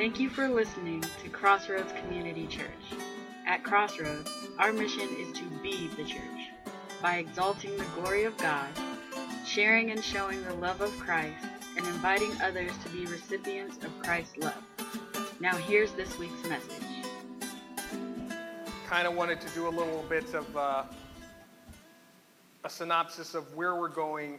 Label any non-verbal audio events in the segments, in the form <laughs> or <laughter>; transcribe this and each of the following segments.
Thank you for listening to Crossroads Community Church. At Crossroads, our mission is to be the church by exalting the glory of God, sharing and showing the love of Christ, and inviting others to be recipients of Christ's love. Now, here's this week's message. kind of wanted to do a little bit of uh, a synopsis of where we're going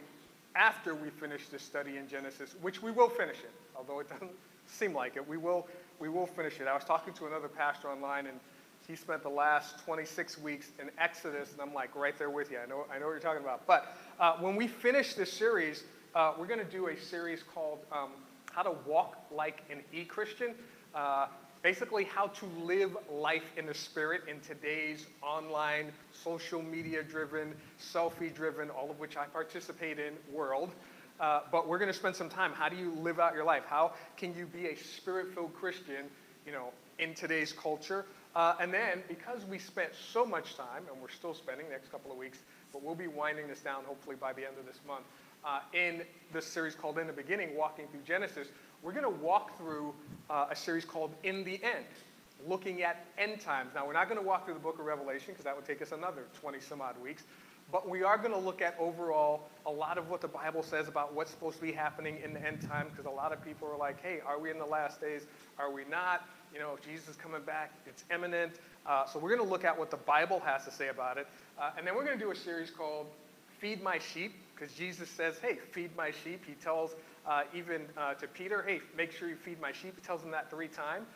after we finish this study in Genesis, which we will finish it, although it doesn't seem like it. We will, we will finish it. I was talking to another pastor online, and he spent the last 26 weeks in Exodus, and I'm like right there with you. I know, I know what you're talking about. But uh, when we finish this series, uh, we're going to do a series called um, How to Walk Like an E-Christian. Uh, basically how to live life in the spirit in today's online, social media driven, selfie driven, all of which I participate in world. Uh, but we're going to spend some time. How do you live out your life? How can you be a spirit filled Christian, you know, in today's culture? Uh, and then, because we spent so much time, and we're still spending the next couple of weeks, but we'll be winding this down hopefully by the end of this month, uh, in this series called In the Beginning, Walking Through Genesis, we're going to walk through uh, a series called In the End, looking at end times. Now, we're not going to walk through the book of Revelation because that would take us another 20 some odd weeks. But we are going to look at overall a lot of what the Bible says about what's supposed to be happening in the end time because a lot of people are like, hey, are we in the last days? Are we not? You know, Jesus is coming back. It's imminent. Uh, so we're going to look at what the Bible has to say about it. Uh, and then we're going to do a series called Feed My Sheep because Jesus says, hey, feed my sheep. He tells uh, even uh, to Peter, hey, make sure you feed my sheep. He tells him that three times.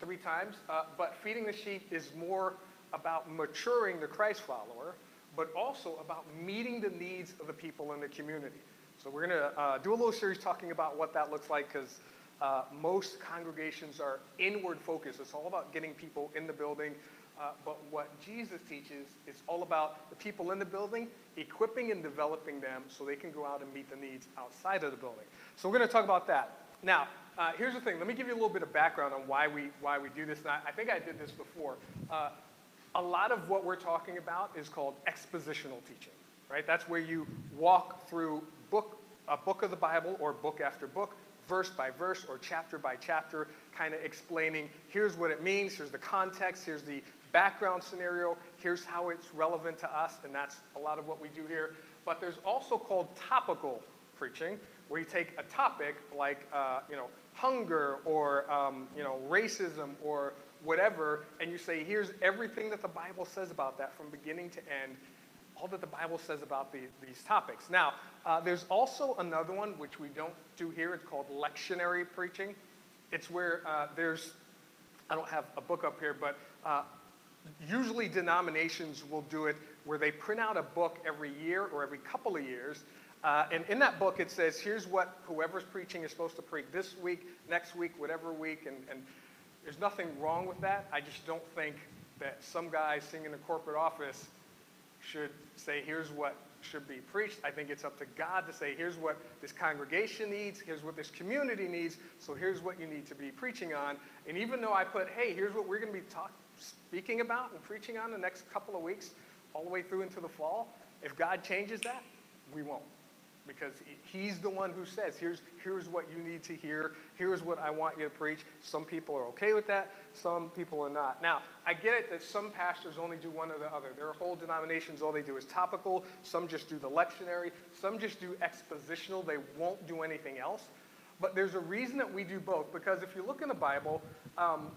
Three times. Uh, but feeding the sheep is more about maturing the Christ follower but also about meeting the needs of the people in the community. So we're going to uh, do a little series talking about what that looks like because uh, most congregations are inward focused. It's all about getting people in the building. Uh, but what Jesus teaches is all about the people in the building, equipping and developing them so they can go out and meet the needs outside of the building. So we're going to talk about that. Now, uh, here's the thing. Let me give you a little bit of background on why we, why we do this. And I, I think I did this before. A lot of what we're talking about is called expositional teaching, right? That's where you walk through book, a book of the Bible or book after book, verse by verse or chapter by chapter, kind of explaining here's what it means, here's the context, here's the background scenario, here's how it's relevant to us, and that's a lot of what we do here. But there's also called topical preaching, where you take a topic like, uh, you know, hunger or, um, you know, racism or whatever, and you say, here's everything that the Bible says about that from beginning to end, all that the Bible says about the, these topics. Now, uh, there's also another one which we don't do here. It's called lectionary preaching. It's where uh, there's, I don't have a book up here, but uh, usually denominations will do it where they print out a book every year or every couple of years. Uh, and in that book, it says, here's what whoever's preaching is supposed to preach this week, next week, whatever week, and, and there's nothing wrong with that. I just don't think that some guy sitting in a corporate office should say, here's what should be preached. I think it's up to God to say, here's what this congregation needs, here's what this community needs, so here's what you need to be preaching on. And even though I put, hey, here's what we're going to be talk- speaking about and preaching on the next couple of weeks, all the way through into the fall, if God changes that, we won't because he's the one who says, here's, here's what you need to hear, here's what I want you to preach. Some people are okay with that, some people are not. Now, I get it that some pastors only do one or the other. There are whole denominations, all they do is topical, some just do the lectionary, some just do expositional, they won't do anything else. But there's a reason that we do both, because if you look in the Bible, um,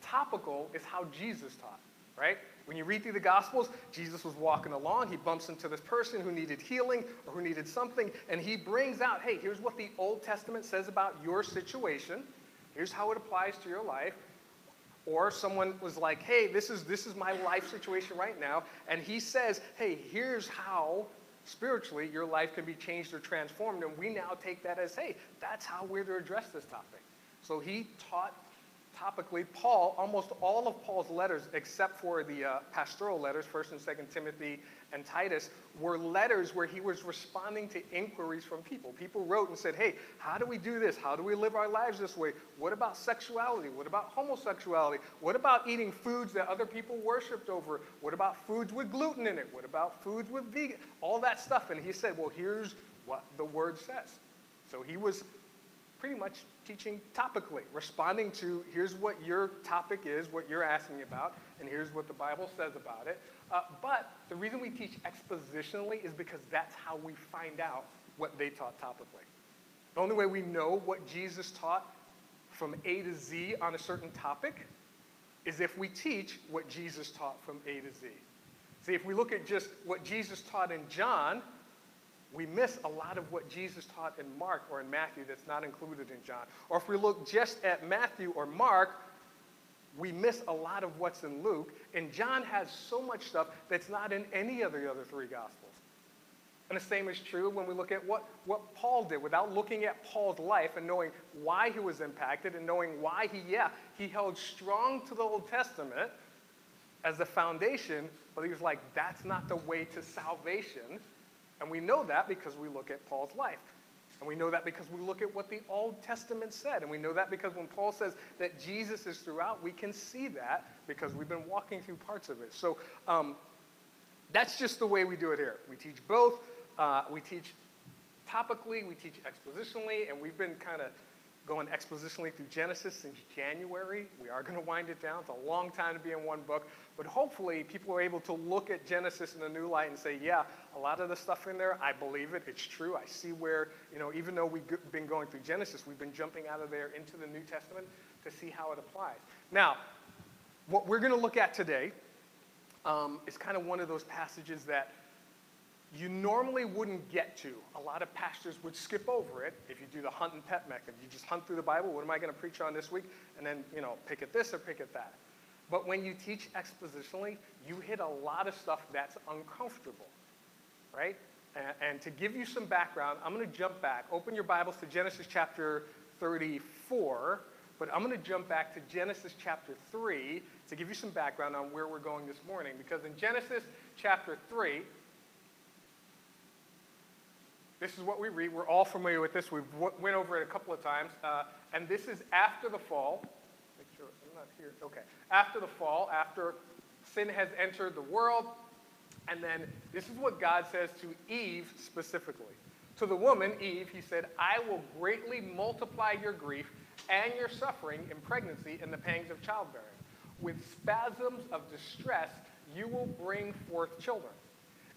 topical is how Jesus taught, right? When you read through the Gospels, Jesus was walking along. He bumps into this person who needed healing or who needed something, and he brings out, hey, here's what the Old Testament says about your situation. Here's how it applies to your life. Or someone was like, hey, this is, this is my life situation right now. And he says, hey, here's how spiritually your life can be changed or transformed. And we now take that as, hey, that's how we're to address this topic. So he taught topically, Paul, almost all of Paul's letters, except for the uh, pastoral letters, 1st and 2nd Timothy and Titus, were letters where he was responding to inquiries from people. People wrote and said, hey, how do we do this? How do we live our lives this way? What about sexuality? What about homosexuality? What about eating foods that other people worshiped over? What about foods with gluten in it? What about foods with vegan? All that stuff. And he said, well, here's what the word says. So he was pretty much teaching topically, responding to here's what your topic is, what you're asking about, and here's what the Bible says about it. Uh, but the reason we teach expositionally is because that's how we find out what they taught topically. The only way we know what Jesus taught from A to Z on a certain topic is if we teach what Jesus taught from A to Z. See, if we look at just what Jesus taught in John, we miss a lot of what Jesus taught in Mark or in Matthew that's not included in John. Or if we look just at Matthew or Mark, we miss a lot of what's in Luke. And John has so much stuff that's not in any of the other three Gospels. And the same is true when we look at what, what Paul did without looking at Paul's life and knowing why he was impacted and knowing why he, yeah, he held strong to the Old Testament as the foundation, but he was like, that's not the way to salvation. And we know that because we look at Paul's life. And we know that because we look at what the Old Testament said. And we know that because when Paul says that Jesus is throughout, we can see that because we've been walking through parts of it. So um, that's just the way we do it here. We teach both. Uh, we teach topically, we teach expositionally, and we've been kind of going expositionally through Genesis since January. We are going to wind it down. It's a long time to be in one book, but hopefully people are able to look at Genesis in a new light and say, yeah, a lot of the stuff in there, I believe it. It's true. I see where, you know, even though we've been going through Genesis, we've been jumping out of there into the New Testament to see how it applies. Now, what we're going to look at today um, is kind of one of those passages that you normally wouldn't get to. A lot of pastors would skip over it if you do the hunt and pet method. You just hunt through the Bible. What am I going to preach on this week? And then, you know, pick at this or pick at that. But when you teach expositionally, you hit a lot of stuff that's uncomfortable, right? And, and to give you some background, I'm going to jump back. Open your Bibles to Genesis chapter 34, but I'm going to jump back to Genesis chapter 3 to give you some background on where we're going this morning. Because in Genesis chapter 3, this is what we read. We're all familiar with this. We've went over it a couple of times. Uh, and this is after the fall. Make sure I'm not here. Okay. After the fall, after sin has entered the world. And then this is what God says to Eve specifically. To the woman, Eve, he said, I will greatly multiply your grief and your suffering in pregnancy and the pangs of childbearing. With spasms of distress, you will bring forth children.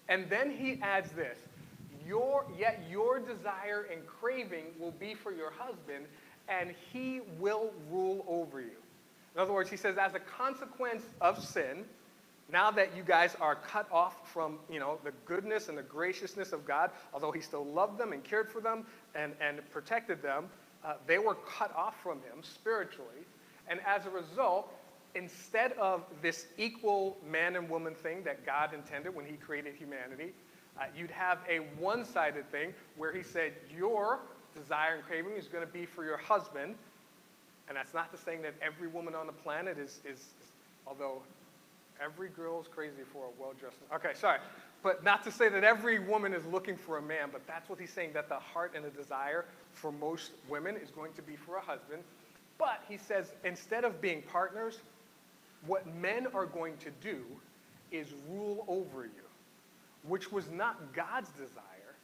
And then he adds this your, yet your desire and craving will be for your husband, and he will rule over you. In other words, he says, as a consequence of sin, now that you guys are cut off from you know, the goodness and the graciousness of God, although he still loved them and cared for them and, and protected them, uh, they were cut off from him spiritually. And as a result, instead of this equal man and woman thing that God intended when he created humanity, uh, you'd have a one sided thing where he said, Your desire and craving is going to be for your husband. And that's not to saying that every woman on the planet is, is, although every girl is crazy for a well dressed. Okay, sorry. But not to say that every woman is looking for a man, but that's what he's saying that the heart and the desire for most women is going to be for a husband. But he says instead of being partners, what men are going to do is rule over you which was not God's desire.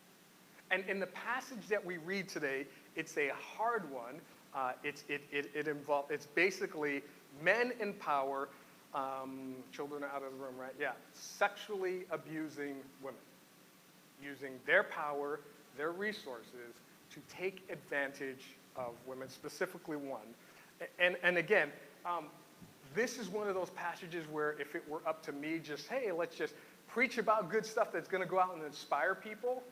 And in the passage that we read today, it's a hard one. Uh, it's, it, it, it involve, it's basically men in power, um, children out of the room, right? Yeah, sexually abusing women, using their power, their resources to take advantage of women, specifically one. And, and again, um, this is one of those passages where if it were up to me, just, hey, let's just preach about good stuff that's going to go out and inspire people,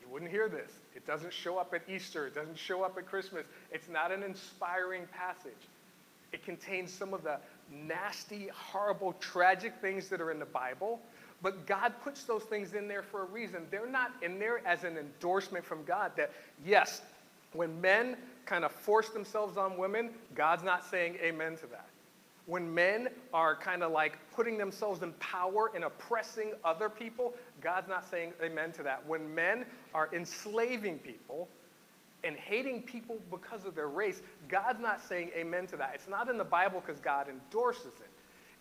you wouldn't hear this. It doesn't show up at Easter. It doesn't show up at Christmas. It's not an inspiring passage. It contains some of the nasty, horrible, tragic things that are in the Bible, but God puts those things in there for a reason. They're not in there as an endorsement from God that, yes, when men kind of force themselves on women, God's not saying amen to that when men are kind of like putting themselves in power and oppressing other people, God's not saying amen to that. When men are enslaving people and hating people because of their race, God's not saying amen to that. It's not in the Bible because God endorses it.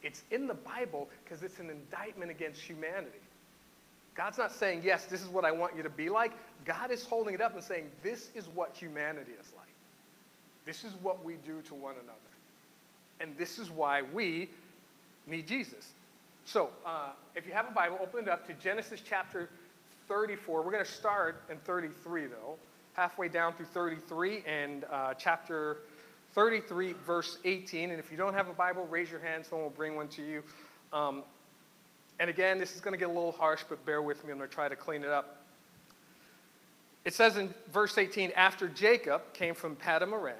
It's in the Bible because it's an indictment against humanity. God's not saying, yes, this is what I want you to be like. God is holding it up and saying, this is what humanity is like. This is what we do to one another. And this is why we need Jesus. So, uh, if you have a Bible, open it up to Genesis chapter 34. We're going to start in 33, though, halfway down through 33 and uh, chapter 33, verse 18. And if you don't have a Bible, raise your hand. Someone will bring one to you. Um, and again, this is going to get a little harsh, but bear with me. I'm going to try to clean it up. It says in verse 18, after Jacob came from Paddan Aram,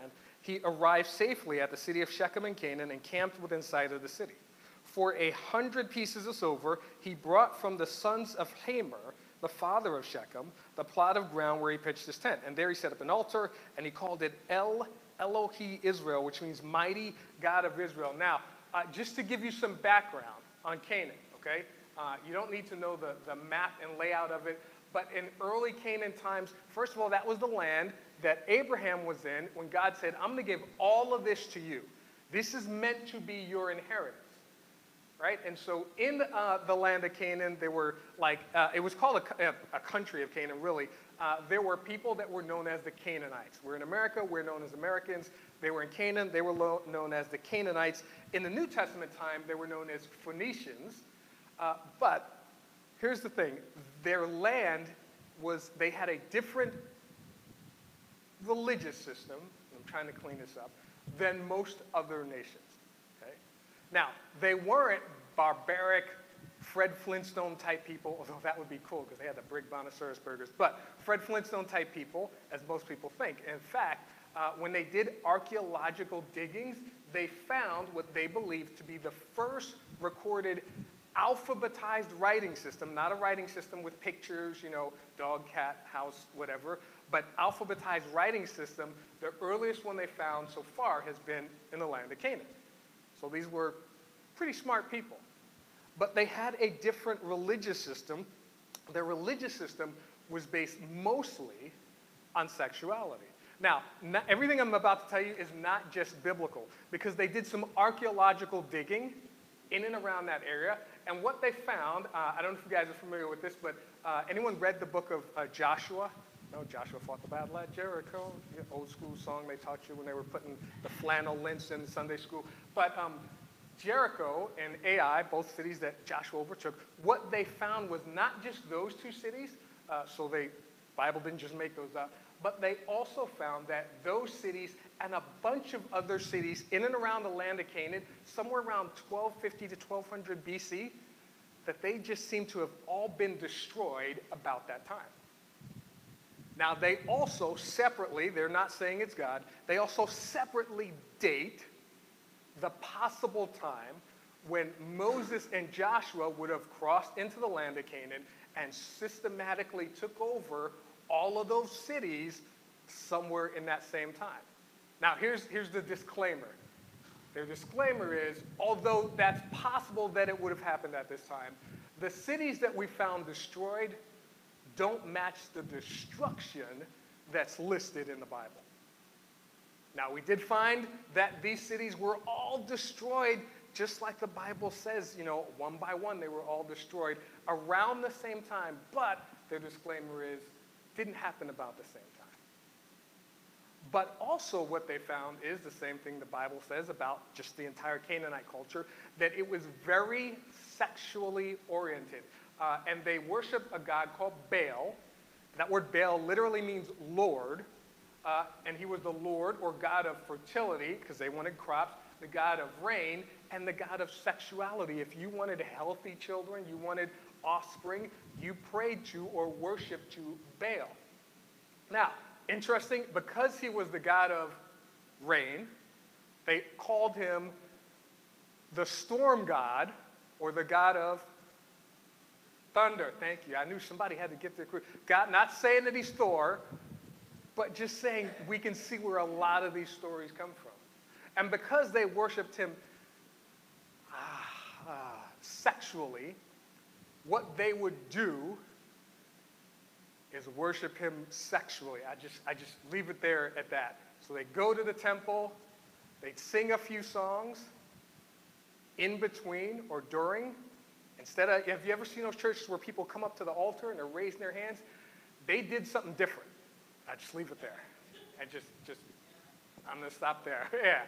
he arrived safely at the city of Shechem in Canaan and camped within sight of the city. For a hundred pieces of silver he brought from the sons of Hamor, the father of Shechem, the plot of ground where he pitched his tent. And there he set up an altar, and he called it El Elohe Israel, which means mighty God of Israel. Now, uh, just to give you some background on Canaan, okay? Uh, you don't need to know the, the map and layout of it, but in early Canaan times, first of all, that was the land that Abraham was in when God said, I'm going to give all of this to you. This is meant to be your inheritance. Right? And so in uh, the land of Canaan, there were like, uh, it was called a, a, country of Canaan, really. Uh, there were people that were known as the Canaanites. We're in America, we're known as Americans. They were in Canaan, they were lo- known as the Canaanites. In the New Testament time, they were known as Phoenicians. Uh, but here's the thing their land was, they had a different religious system, I'm trying to clean this up, than most other nations. Okay? Now, they weren't barbaric, Fred Flintstone type people, <laughs> although that would be cool because they had the Brig Brontosaurus burgers, but Fred Flintstone type people, as most people think. In fact, uh, when they did archaeological diggings, they found what they believed to be the first recorded alphabetized writing system, not a writing system with pictures, you know, dog, cat, house, whatever, but alphabetized writing system, the earliest one they found so far has been in the land of Canaan. So these were pretty smart people. But they had a different religious system. Their religious system was based mostly on sexuality. Now, not, everything I'm about to tell you is not just biblical, because they did some archaeological digging in and around that area. And what they found, uh, I don't know if you guys are familiar with this, but uh, anyone read the book of uh, Joshua? No, Joshua fought the battle at Jericho. Yeah, old school song they taught you when they were putting the flannel lints in Sunday school. But um, Jericho and Ai, both cities that Joshua overtook, what they found was not just those two cities. Uh, so the Bible didn't just make those up, but they also found that those cities and a bunch of other cities in and around the land of Canaan, somewhere around 1250 to 1200 BC, that they just seem to have all been destroyed about that time. Now, they also separately, they're not saying it's God, they also separately date the possible time when Moses and Joshua would have crossed into the land of Canaan and systematically took over all of those cities somewhere in that same time. Now, here's, here's the disclaimer. Their disclaimer is although that's possible that it would have happened at this time, the cities that we found destroyed don't match the destruction that's listed in the Bible. Now, we did find that these cities were all destroyed, just like the Bible says, you know, one by one, they were all destroyed around the same time, but their disclaimer is, didn't happen about the same time. But also, what they found is the same thing the Bible says about just the entire Canaanite culture that it was very sexually oriented. Uh, and they worship a god called Baal. That word Baal literally means Lord. Uh, and he was the Lord or God of fertility because they wanted crops, the God of rain, and the God of sexuality. If you wanted healthy children, you wanted offspring, you prayed to or worshiped to Baal. Now, interesting, because he was the God of rain, they called him the storm god or the God of Thunder, thank you. I knew somebody had to get their crew. God, not saying that he's Thor, but just saying we can see where a lot of these stories come from. And because they worshiped him ah, ah, sexually, what they would do is worship him sexually. I just, I just leave it there at that. So they go to the temple, they'd sing a few songs in between or during, Instead of, have you ever seen those churches where people come up to the altar and they're raising their hands? They did something different. I just leave it there. I just, just, I'm going to stop there. <laughs> yeah.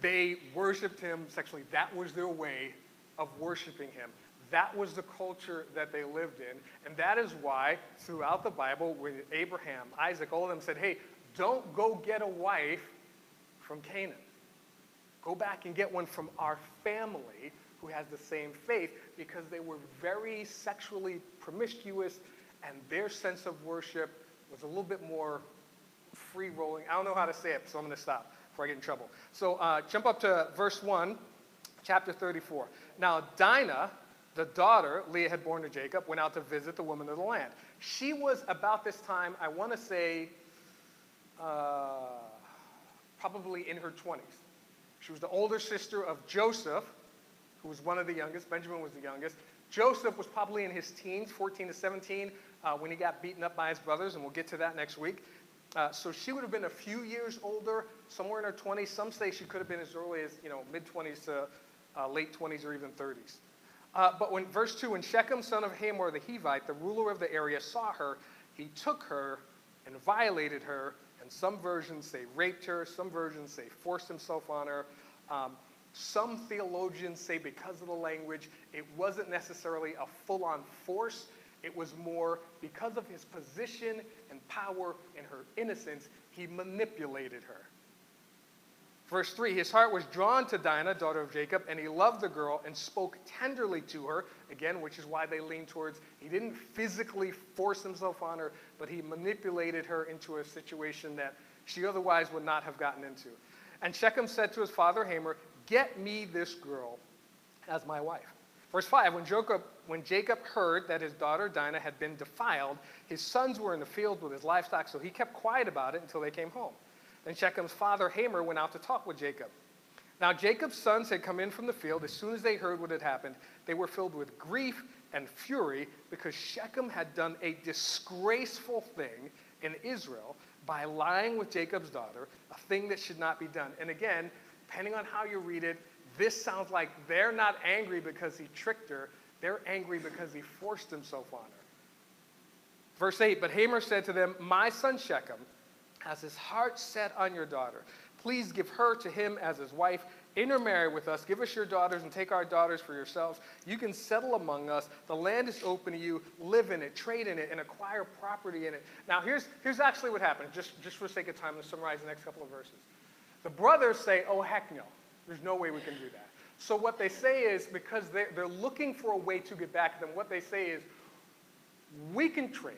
They worshiped him sexually. That was their way of worshiping him. That was the culture that they lived in. And that is why, throughout the Bible, when Abraham, Isaac, all of them said, hey, don't go get a wife from Canaan. Go back and get one from our family who has the same faith because they were very sexually promiscuous and their sense of worship was a little bit more free rolling. I don't know how to say it, so I'm going to stop before I get in trouble. So uh, jump up to verse 1, chapter 34. Now, Dinah, the daughter Leah had born to Jacob, went out to visit the woman of the land. She was about this time, I want to say, uh, probably in her 20s. She was the older sister of Joseph, who was one of the youngest. Benjamin was the youngest. Joseph was probably in his teens, 14 to 17, uh, when he got beaten up by his brothers, and we'll get to that next week. Uh, so she would have been a few years older, somewhere in her 20s. Some say she could have been as early as, you know, mid 20s to uh, late 20s or even 30s. Uh, but when verse 2, when Shechem, son of Hamor the Hivite, the ruler of the area, saw her, he took her and violated her. And some versions say raped her, some versions say forced himself on her. Um, some theologians say because of the language, it wasn't necessarily a full on force. It was more because of his position and power and her innocence, he manipulated her. Verse 3 His heart was drawn to Dinah, daughter of Jacob, and he loved the girl and spoke tenderly to her. Again, which is why they lean towards he didn't physically force himself on her, but he manipulated her into a situation that she otherwise would not have gotten into. And Shechem said to his father Hamor, Get me this girl as my wife. Verse 5 when Jacob, when Jacob heard that his daughter Dinah had been defiled, his sons were in the field with his livestock, so he kept quiet about it until they came home. Then Shechem's father Hamor went out to talk with Jacob. Now Jacob's sons had come in from the field. As soon as they heard what had happened, they were filled with grief and fury because Shechem had done a disgraceful thing in Israel by lying with Jacob's daughter, a thing that should not be done. And again, depending on how you read it, this sounds like they're not angry because he tricked her, they're angry because he forced himself on her. Verse 8 But Hamor said to them, My son Shechem has his heart set on your daughter. Please give her to him as his wife. Intermarry with us. Give us your daughters and take our daughters for yourselves. You can settle among us. The land is open to you. Live in it, trade in it, and acquire property in it. Now, here's, here's actually what happened. Just, just for sake of time, let's summarize the next couple of verses. The brothers say, Oh, heck no. There's no way we can do that. So, what they say is because they're, they're looking for a way to get back at them, what they say is, We can trade.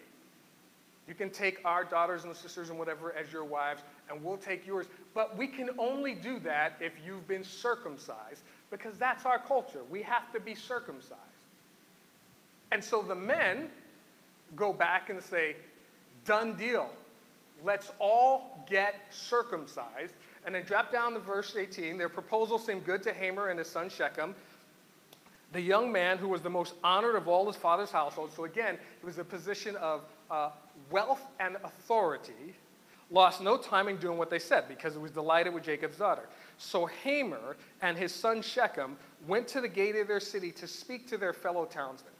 You can take our daughters and sisters and whatever as your wives, and we'll take yours. But we can only do that if you've been circumcised, because that's our culture. We have to be circumcised. And so the men go back and say, done deal. Let's all get circumcised. And then drop down to verse 18. Their proposal seemed good to Hamor and his son Shechem, the young man who was the most honored of all his father's household. So again, it was a position of uh, wealth and authority, lost no time in doing what they said because it was delighted with Jacob's daughter. So Hamor and his son Shechem went to the gate of their city to speak to their fellow townsmen.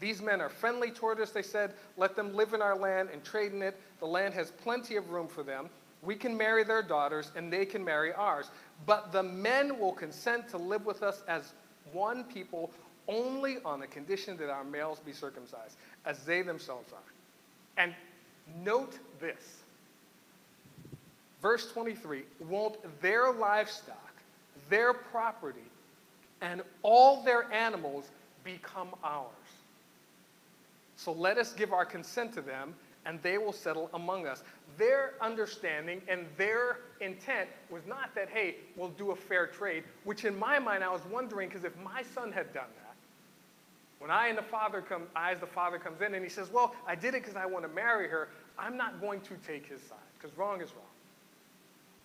These men are friendly toward us, they said. Let them live in our land and trade in it. The land has plenty of room for them. We can marry their daughters, and they can marry ours. But the men will consent to live with us as one people only on the condition that our males be circumcised, as they themselves are. And note this. Verse 23 Won't their livestock, their property, and all their animals become ours? So let us give our consent to them, and they will settle among us. Their understanding and their intent was not that, hey, we'll do a fair trade, which in my mind I was wondering, because if my son had done that, when I and the father come, I as the father comes in and he says, Well, I did it because I want to marry her, I'm not going to take his side, because wrong is wrong.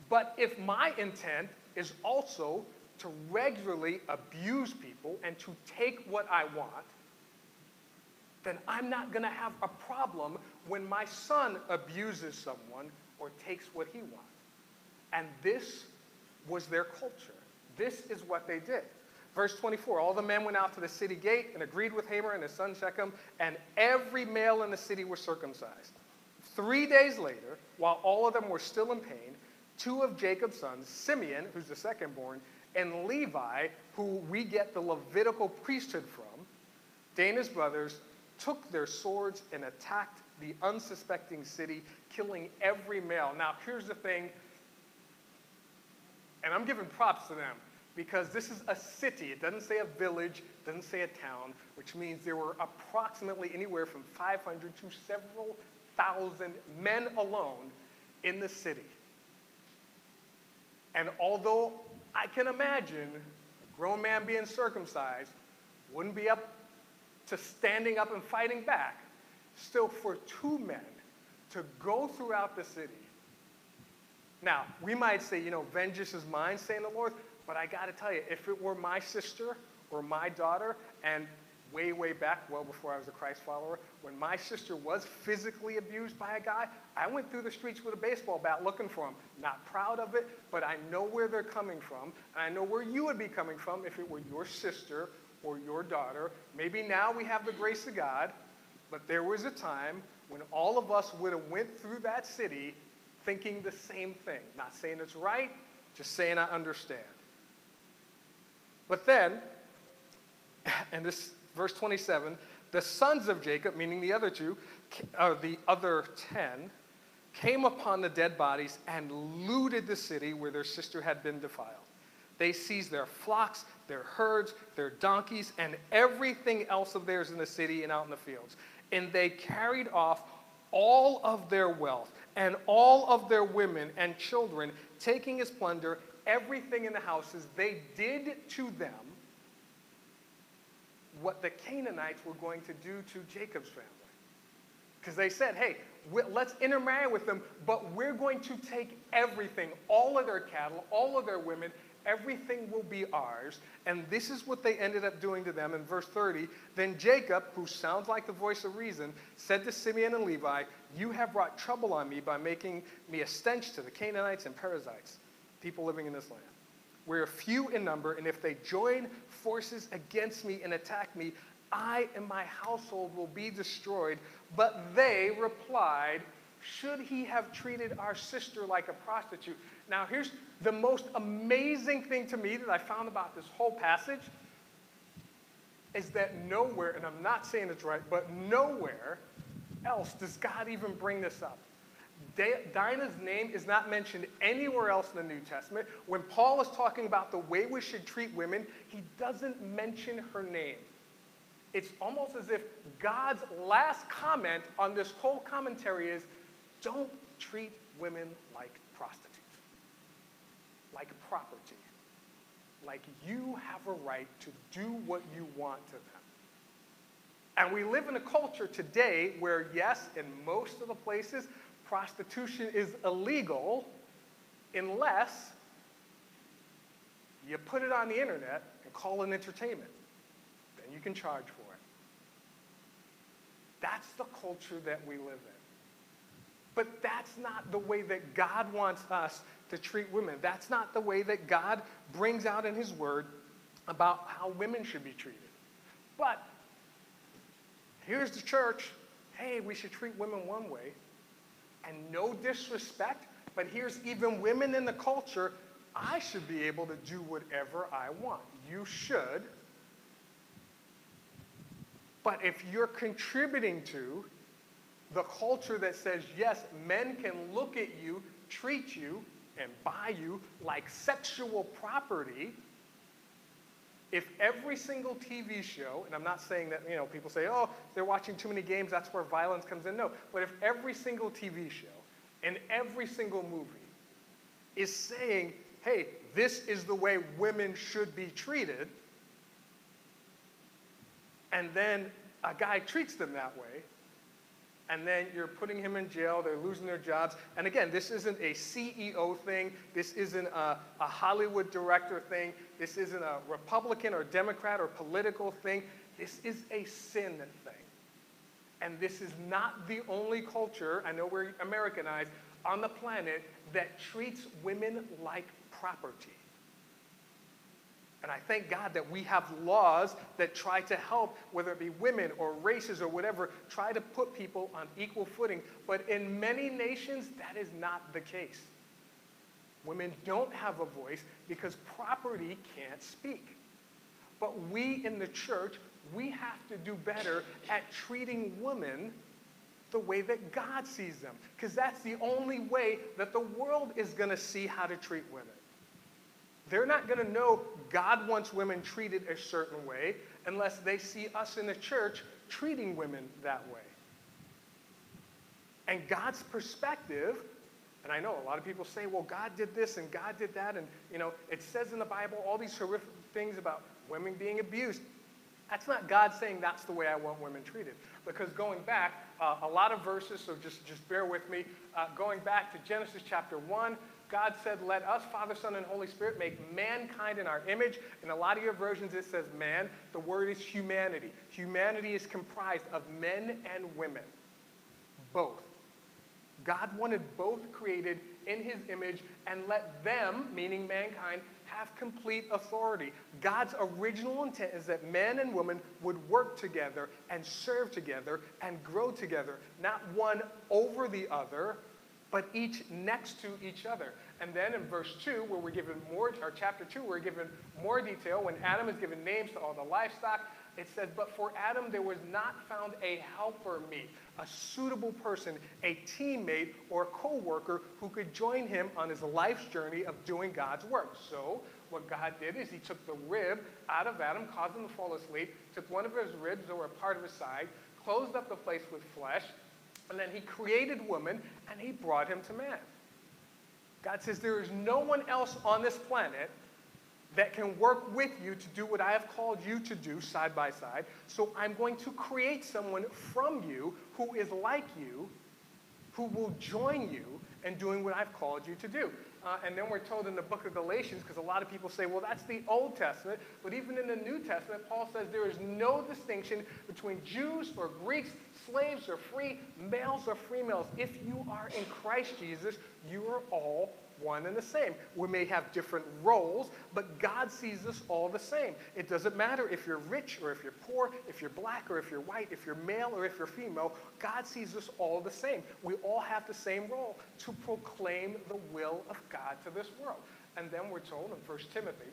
But if my intent is also to regularly abuse people and to take what I want, then I'm not going to have a problem when my son abuses someone or takes what he wants. And this was their culture. This is what they did. Verse 24 All the men went out to the city gate and agreed with Hamor and his son Shechem, and every male in the city was circumcised. Three days later, while all of them were still in pain, two of Jacob's sons, Simeon, who's the second born, and Levi, who we get the Levitical priesthood from, Dinah's brothers took their swords and attacked the unsuspecting city, killing every male. Now, here's the thing, and I'm giving props to them because this is a city. It doesn't say a village, doesn't say a town, which means there were approximately anywhere from 500 to several thousand men alone in the city. And although I can imagine a grown man being circumcised wouldn't be up to standing up and fighting back, still for two men to go throughout the city. Now, we might say, you know, vengeance is mine, saying the Lord, but I got to tell you, if it were my sister or my daughter, and way, way back, well before I was a Christ follower, when my sister was physically abused by a guy, I went through the streets with a baseball bat looking for him. Not proud of it, but I know where they're coming from, and I know where you would be coming from if it were your sister or your daughter. Maybe now we have the grace of God, but there was a time when all of us would have went through that city thinking the same thing. Not saying it's right, just saying I understand. But then, <laughs> and this verse 27, the sons of Jacob, meaning the other two, uh, the other 10, came upon the dead bodies and looted the city where their sister had been defiled. They seized their flocks, their herds, their donkeys, and everything else of theirs in the city and out in the fields. And they carried off all of their wealth and all of their women and children, taking as plunder everything in the houses. They did to them what the Canaanites were going to do to Jacob's family. Because they said, hey, let's intermarry with them, but we're going to take everything, all of their cattle, all of their women, everything will be ours. And this is what they ended up doing to them in verse 30. Then Jacob, who sounds like the voice of reason, said to Simeon and Levi, You have brought trouble on me by making me a stench to the Canaanites and Perizzites, people living in this land. We're few in number, and if they join forces against me and attack me, I and my household will be destroyed. But they replied, Should he have treated our sister like a prostitute? Now, here's the most amazing thing to me that I found about this whole passage is that nowhere, and I'm not saying it's right, but nowhere else does God even bring this up. Dinah's name is not mentioned anywhere else in the New Testament. When Paul is talking about the way we should treat women, he doesn't mention her name. It's almost as if God's last comment on this whole commentary is don't treat women like prostitutes, like property, like you have a right to do what you want to them. And we live in a culture today where, yes, in most of the places, prostitution is illegal unless you put it on the internet and call it entertainment. Then you can charge for it. That's the culture that we live in. But that's not the way that God wants us to treat women. That's not the way that God brings out in His Word about how women should be treated. But here's the church hey, we should treat women one way, and no disrespect, but here's even women in the culture. I should be able to do whatever I want. You should. But if you're contributing to the culture that says, yes, men can look at you, treat you, and buy you like sexual property, if every single TV show, and I'm not saying that, you know, people say, oh, they're watching too many games, that's where violence comes in. No, but if every single TV show and every single movie is saying, hey, this is the way women should be treated, and then a guy treats them that way, and then you're putting him in jail, they're losing their jobs. And again, this isn't a CEO thing, this isn't a, a, Hollywood director thing, this isn't a Republican or Democrat or political thing. This is a sin thing. And this is not the only culture, I know we're Americanized, on the planet that treats women like property. And I thank God that we have laws that try to help, whether it be women or races or whatever, try to put people on equal footing. But in many nations, that is not the case. Women don't have a voice because property can't speak. But we in the church, we have to do better at treating women the way that God sees them. Because that's the only way that the world is going to see how to treat women. They're not going to know God wants women treated a certain way unless they see us in the church treating women that way. And God's perspective, and I know a lot of people say, well, God did this and God did that, and you know, it says in the Bible all these horrific things about women being abused. That's not God saying that's the way I want women treated. Because going back, uh, a lot of verses, so just, just bear with me. Uh, going back to Genesis chapter 1, God said, Let us, Father, Son, and Holy Spirit, make mankind in our image. In a lot of your versions, it says man. The word is humanity. Humanity is comprised of men and women, both. God wanted both created in his image and let them, meaning mankind, have complete authority. God's original intent is that men and women would work together and serve together and grow together, not one over the other, but each next to each other. And then in verse 2, where we're given more, or chapter 2, we're given more detail when Adam is given names to all the livestock. It says, But for Adam there was not found a helper meet, a suitable person, a teammate, or a co worker who could join him on his life's journey of doing God's work. So, what God did is he took the rib out of Adam, caused him to fall asleep, took one of his ribs or a part of his side, closed up the place with flesh, and then he created woman and he brought him to man. God says there is no one else on this planet that can work with you to do what I have called you to do side by side. So I'm going to create someone from you who is like you, who will join you in doing what I've called you to do. Uh, and then we're told in the book of Galatians, because a lot of people say, well, that's the Old Testament. But even in the New Testament, Paul says there is no distinction between Jews or Greeks, slaves are free, males or females. If you are in Christ Jesus, you are all one and the same. We may have different roles, but God sees us all the same. It doesn't matter if you're rich or if you're poor, if you're black or if you're white, if you're male or if you're female. God sees us all the same. We all have the same role to proclaim the will of God to this world. And then we're told in 1 Timothy,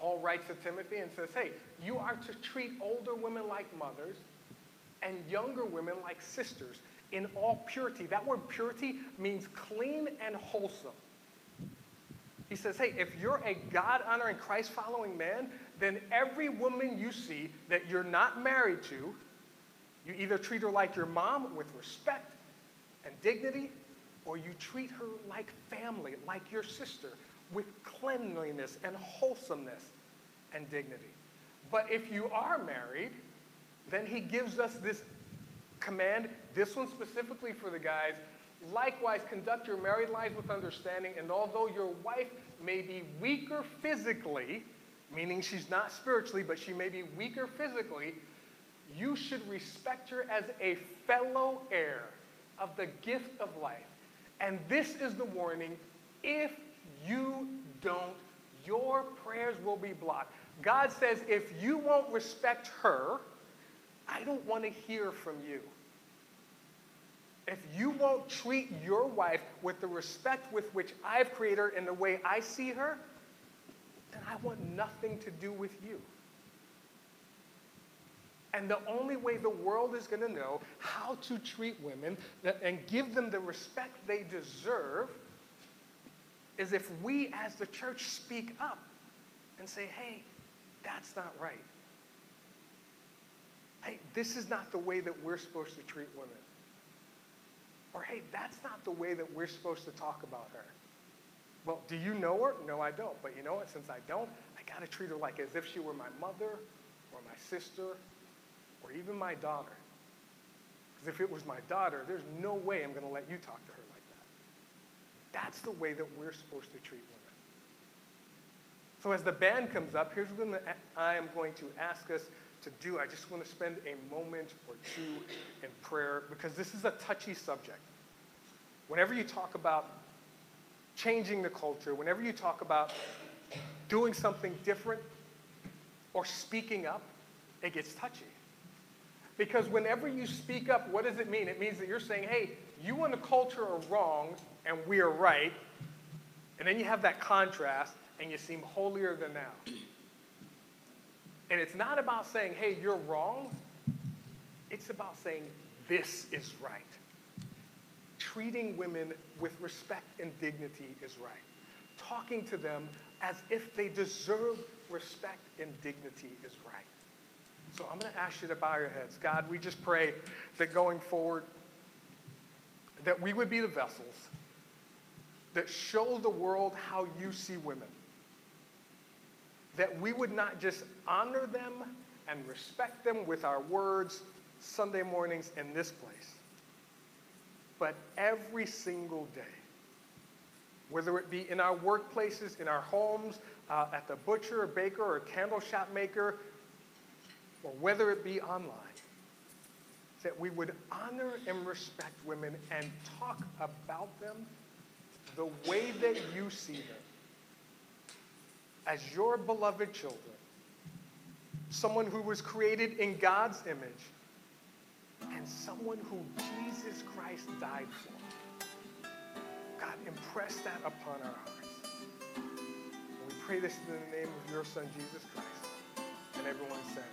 Paul writes to Timothy and says, hey, you are to treat older women like mothers and younger women like sisters in all purity. That word purity means clean and wholesome. He says, hey, if you're a God honoring, Christ following man, then every woman you see that you're not married to, you either treat her like your mom with respect and dignity, or you treat her like family, like your sister, with cleanliness and wholesomeness and dignity. But if you are married, then he gives us this command, this one specifically for the guys. Likewise, conduct your married lives with understanding, and although your wife may be weaker physically, meaning she's not spiritually, but she may be weaker physically, you should respect her as a fellow heir of the gift of life. And this is the warning if you don't, your prayers will be blocked. God says, if you won't respect her, don't want to hear from you. If you won't treat your wife with the respect with which I've created her in the way I see her, then I want nothing to do with you. And the only way the world is going to know how to treat women and give them the respect they deserve is if we as the church speak up and say, hey, that's not right. Hey, this is not the way that we're supposed to treat women. Or, hey, that's not the way that we're supposed to talk about her. Well, do you know her? No, I don't. But you know what? Since I don't, I got to treat her like as if she were my mother or my sister or even my daughter. Because if it was my daughter, there's no way I'm going to let you talk to her like that. That's the way that we're supposed to treat women. So as the band comes up, here's what I am going to ask us to do. I just want to spend a moment or two in prayer because this is a touchy subject. Whenever you talk about changing the culture, whenever you talk about doing something different or speaking up, it gets touchy. Because whenever you speak up, what does it mean? It means that you're saying, hey, you and the culture are wrong and we are right, And then you have that contrast, and you seem holier than thou. And it's not about saying, hey, you're wrong. It's about saying, this is right. Treating women with respect and dignity is right. Talking to them as if they deserve respect and dignity is right. So I'm going to ask you to bow your heads. God, we just pray that going forward, that we would be the vessels that show the world how you see women. That we would not just honor them and respect them with our words Sunday mornings in this place, but every single day. Whether it be in our workplaces, in our homes, uh, at the butcher or baker or candle shop maker, or whether it be online, that we would honor and respect women and talk about them the way that you see them as your beloved children, someone who was created in God's image, and someone who Jesus Christ died for. God, impress that upon our hearts. And we pray this in the name of your Son, Jesus Christ. And everyone said,